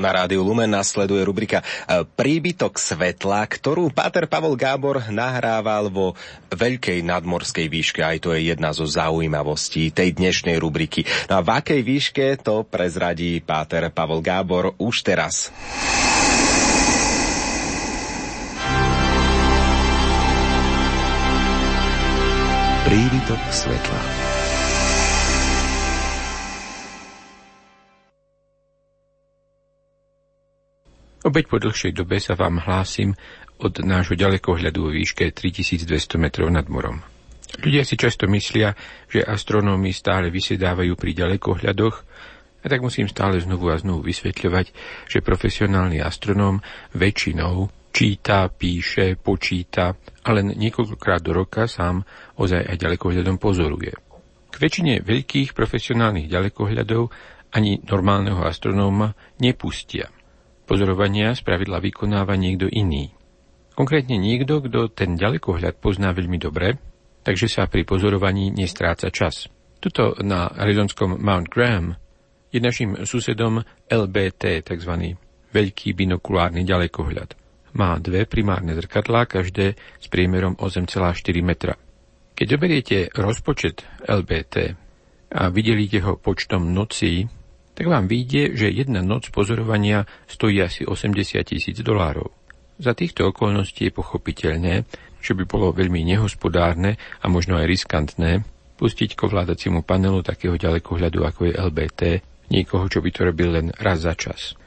Na rádiu Lumen nasleduje rubrika e, Príbytok svetla, ktorú Páter Pavol Gábor nahrával vo veľkej nadmorskej výške. Aj to je jedna zo zaujímavostí tej dnešnej rubriky. No a v akej výške to prezradí Páter Pavol Gábor už teraz. Príbytok svetla. Opäť po dlhšej dobe sa vám hlásim od nášho ďalekohľadu vo výške 3200 metrov nad morom. Ľudia si často myslia, že astronómi stále vysedávajú pri ďalekohľadoch, a tak musím stále znovu a znovu vysvetľovať, že profesionálny astronóm väčšinou číta, píše, počíta a len niekoľkokrát do roka sám ozaj aj ďalekohľadom pozoruje. K väčšine veľkých profesionálnych ďalekohľadov ani normálneho astronóma nepustia – Pozorovania spravidla vykonáva niekto iný. Konkrétne niekto, kto ten ďalekohľad pozná veľmi dobre, takže sa pri pozorovaní nestráca čas. Tuto na arizonskom Mount Graham je našim susedom LBT, tzv. veľký binokulárny ďalekohľad. Má dve primárne zrkadlá, každé s priemerom 8,4 metra. Keď zoberiete rozpočet LBT a videlíte ho počtom nocí, tak vám vyjde, že jedna noc pozorovania stojí asi 80 tisíc dolárov. Za týchto okolností je pochopiteľné, že by bolo veľmi nehospodárne a možno aj riskantné pustiť k ovládaciemu panelu takého ďalekohľadu ako je LBT niekoho, čo by to robil len raz za čas.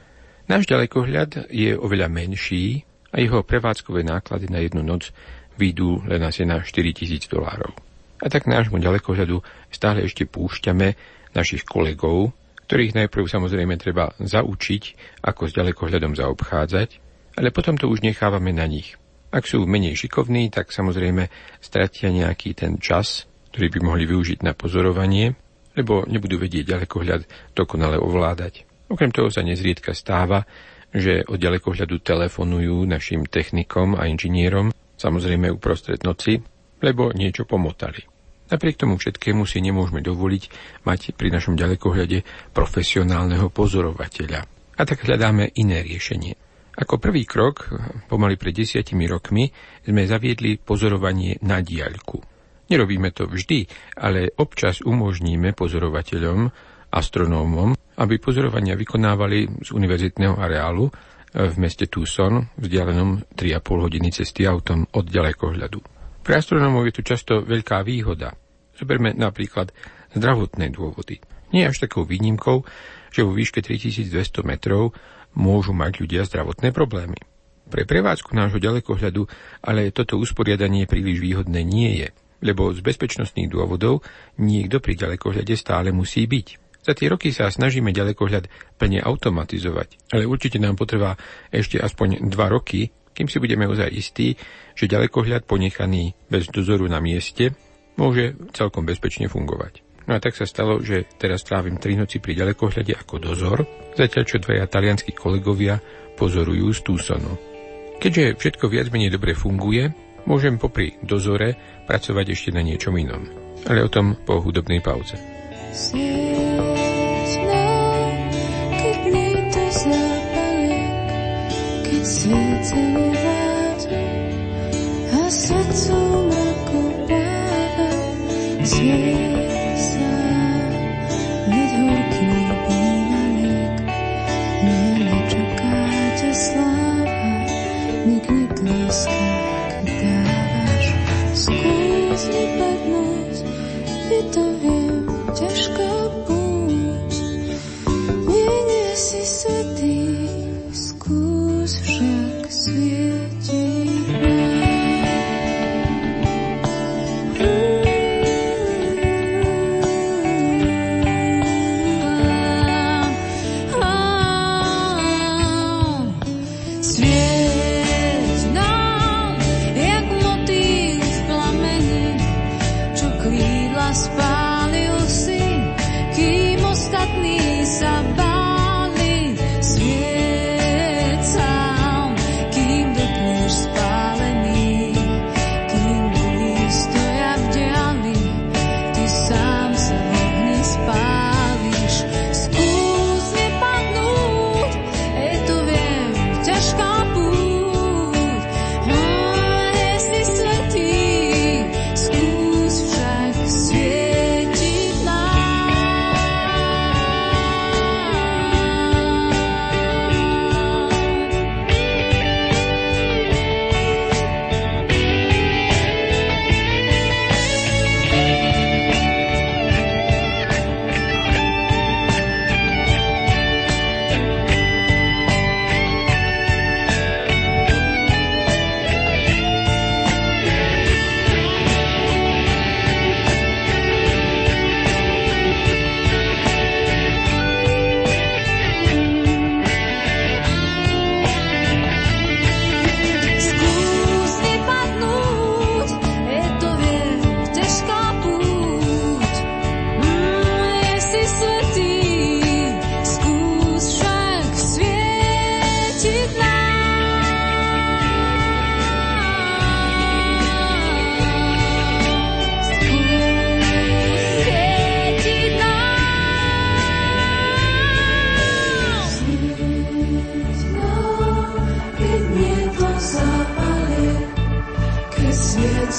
Náš ďalekohľad je oveľa menší a jeho prevádzkové náklady na jednu noc výjdu len asi na 4000 dolárov. A tak nášmu ďalekohľadu stále ešte púšťame našich kolegov, ktorých najprv samozrejme treba zaučiť, ako s ďalekohľadom zaobchádzať, ale potom to už nechávame na nich. Ak sú menej šikovní, tak samozrejme stratia nejaký ten čas, ktorý by mohli využiť na pozorovanie, lebo nebudú vedieť ďalekohľad dokonale ovládať. Okrem toho sa nezriedka stáva, že od ďalekohľadu telefonujú našim technikom a inžinierom, samozrejme uprostred noci, lebo niečo pomotali. Napriek tomu všetkému si nemôžeme dovoliť mať pri našom ďalekohľade profesionálneho pozorovateľa. A tak hľadáme iné riešenie. Ako prvý krok, pomaly pred desiatimi rokmi, sme zaviedli pozorovanie na diaľku. Nerobíme to vždy, ale občas umožníme pozorovateľom, astronómom, aby pozorovania vykonávali z univerzitného areálu v meste Tucson, vzdialenom 3,5 hodiny cesty autom od ďalekohľadu. Pre astronómov je tu často veľká výhoda. Zoberme napríklad zdravotné dôvody. Nie až takou výnimkou, že vo výške 3200 metrov môžu mať ľudia zdravotné problémy. Pre prevádzku nášho ďalekohľadu ale toto usporiadanie príliš výhodné nie je, lebo z bezpečnostných dôvodov niekto pri ďalekohľade stále musí byť. Za tie roky sa snažíme ďalekohľad plne automatizovať, ale určite nám potrvá ešte aspoň 2 roky, kým si budeme ozaj istí, že ďalekohľad ponechaný bez dozoru na mieste môže celkom bezpečne fungovať. No a tak sa stalo, že teraz trávim tri noci pri ďalekohľade ako dozor, zatiaľ čo dvaja talianskí kolegovia pozorujú z Tucsonu. Keďže všetko viac menej dobre funguje, môžem popri dozore pracovať ešte na niečom inom. Ale o tom po hudobnej pauze. Sviet srdcu mraku práve smiej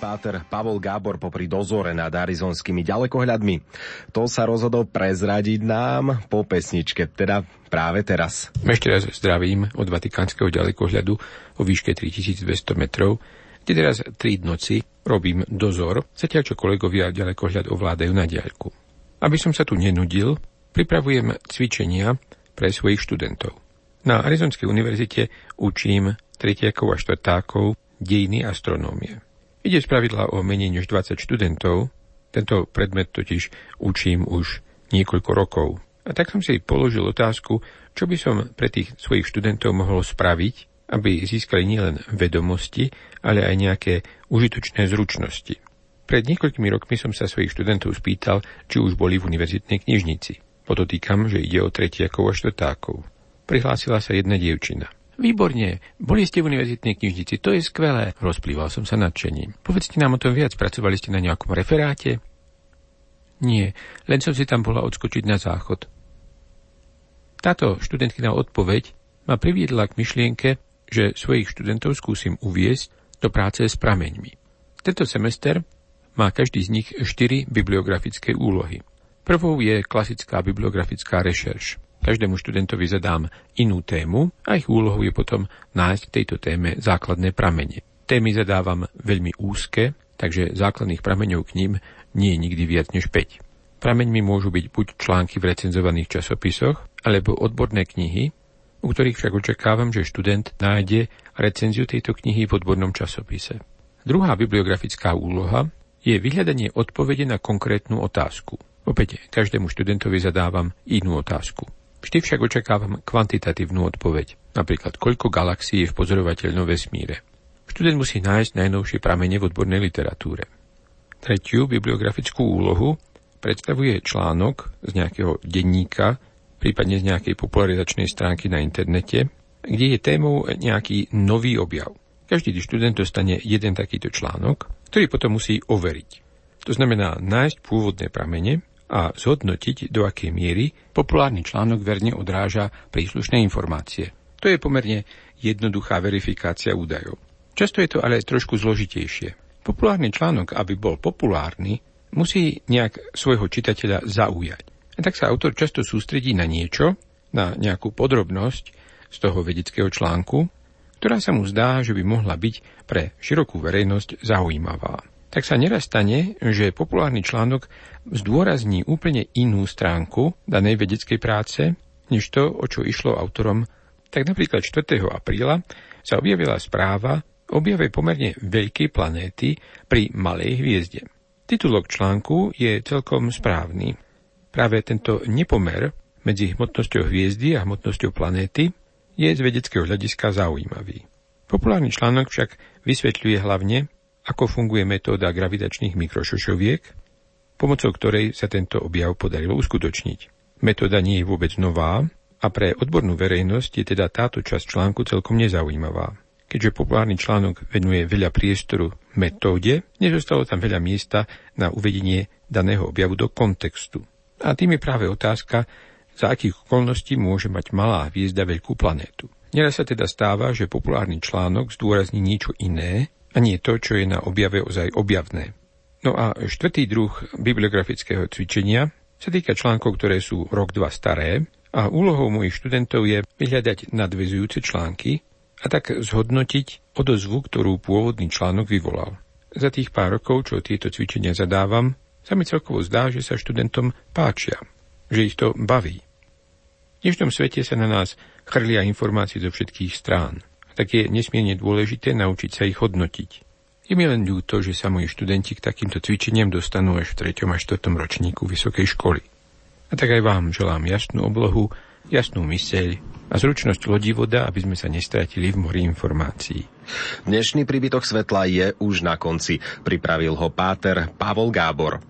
páter Pavol Gábor popri dozore nad arizonskými ďalekohľadmi. To sa rozhodol prezradiť nám po pesničke, teda práve teraz. Ešte raz zdravím od vatikánskeho ďalekohľadu o výške 3200 metrov, kde teraz 3 noci robím dozor, zatiaľ čo kolegovia ďalekohľad ovládajú na diaľku. Aby som sa tu nenudil, pripravujem cvičenia pre svojich študentov. Na Arizonskej univerzite učím tretiakov a štvrtákov dejiny astronómie. Ide z pravidla o menej než 20 študentov, tento predmet totiž učím už niekoľko rokov. A tak som si položil otázku, čo by som pre tých svojich študentov mohol spraviť, aby získali nielen vedomosti, ale aj nejaké užitočné zručnosti. Pred niekoľkými rokmi som sa svojich študentov spýtal, či už boli v univerzitnej knižnici. Podotýkam, že ide o tretiakov a štvrtákov. Prihlásila sa jedna dievčina. Výborne, boli ste v univerzitnej knižnici, to je skvelé. Rozplýval som sa nadšením. Povedzte nám o tom viac, pracovali ste na nejakom referáte? Nie, len som si tam bola odskočiť na záchod. Táto študentkina odpoveď ma priviedla k myšlienke, že svojich študentov skúsim uviesť do práce s prameňmi. Tento semester má každý z nich štyri bibliografické úlohy. Prvou je klasická bibliografická rešerš. Každému študentovi zadám inú tému a ich úlohou je potom nájsť v tejto téme základné pramene. Témy zadávam veľmi úzke, takže základných prameňov k ním nie je nikdy viac než 5. Prameňmi môžu byť buď články v recenzovaných časopisoch, alebo odborné knihy, u ktorých však očakávam, že študent nájde recenziu tejto knihy v odbornom časopise. Druhá bibliografická úloha je vyhľadanie odpovede na konkrétnu otázku. Opäť každému študentovi zadávam inú otázku. Vždy však očakávam kvantitatívnu odpoveď, napríklad koľko galaxií je v pozorovateľnom vesmíre. Študent musí nájsť najnovšie pramene v odbornej literatúre. Tretiu bibliografickú úlohu predstavuje článok z nejakého denníka, prípadne z nejakej popularizačnej stránky na internete, kde je témou nejaký nový objav. Každý študent dostane jeden takýto článok, ktorý potom musí overiť. To znamená nájsť pôvodné pramene a zhodnotiť, do akej miery populárny článok verne odráža príslušné informácie. To je pomerne jednoduchá verifikácia údajov. Často je to ale trošku zložitejšie. Populárny článok, aby bol populárny, musí nejak svojho čitateľa zaujať. A tak sa autor často sústredí na niečo, na nejakú podrobnosť, z toho vedeckého článku, ktorá sa mu zdá, že by mohla byť pre širokú verejnosť zaujímavá. Tak sa neraz stane, že populárny článok zdôrazní úplne inú stránku danej vedeckej práce, než to, o čo išlo autorom. Tak napríklad 4. apríla sa objavila správa o objave pomerne veľkej planéty pri malej hviezde. Titulok článku je celkom správny. Práve tento nepomer medzi hmotnosťou hviezdy a hmotnosťou planéty je z vedeckého hľadiska zaujímavý. Populárny článok však vysvetľuje hlavne, ako funguje metóda gravitačných mikrošošoviek, pomocou ktorej sa tento objav podarilo uskutočniť. Metóda nie je vôbec nová a pre odbornú verejnosť je teda táto časť článku celkom nezaujímavá. Keďže populárny článok venuje veľa priestoru metóde, nezostalo tam veľa miesta na uvedenie daného objavu do kontextu. A tým je práve otázka, za akých okolností môže mať malá hviezda veľkú planétu. Neraz sa teda stáva, že populárny článok zdôrazní niečo iné a nie to, čo je na objave ozaj objavné. No a štvrtý druh bibliografického cvičenia sa týka článkov, ktoré sú rok, dva staré a úlohou mojich študentov je vyhľadať nadvezujúce články a tak zhodnotiť odozvu, ktorú pôvodný článok vyvolal. Za tých pár rokov, čo tieto cvičenia zadávam, sa mi celkovo zdá, že sa študentom páčia, že ich to baví. V dnešnom svete sa na nás chrlia informácie zo všetkých strán. Tak je nesmierne dôležité naučiť sa ich hodnotiť. Je mi len ľúto, že sa moji študenti k takýmto cvičeniam dostanú až v 3. a 4. ročníku vysokej školy. A tak aj vám želám jasnú oblohu, jasnú myseľ a zručnosť lodivoda, aby sme sa nestratili v mori informácií. Dnešný príbytok svetla je už na konci. Pripravil ho páter Pavol Gábor.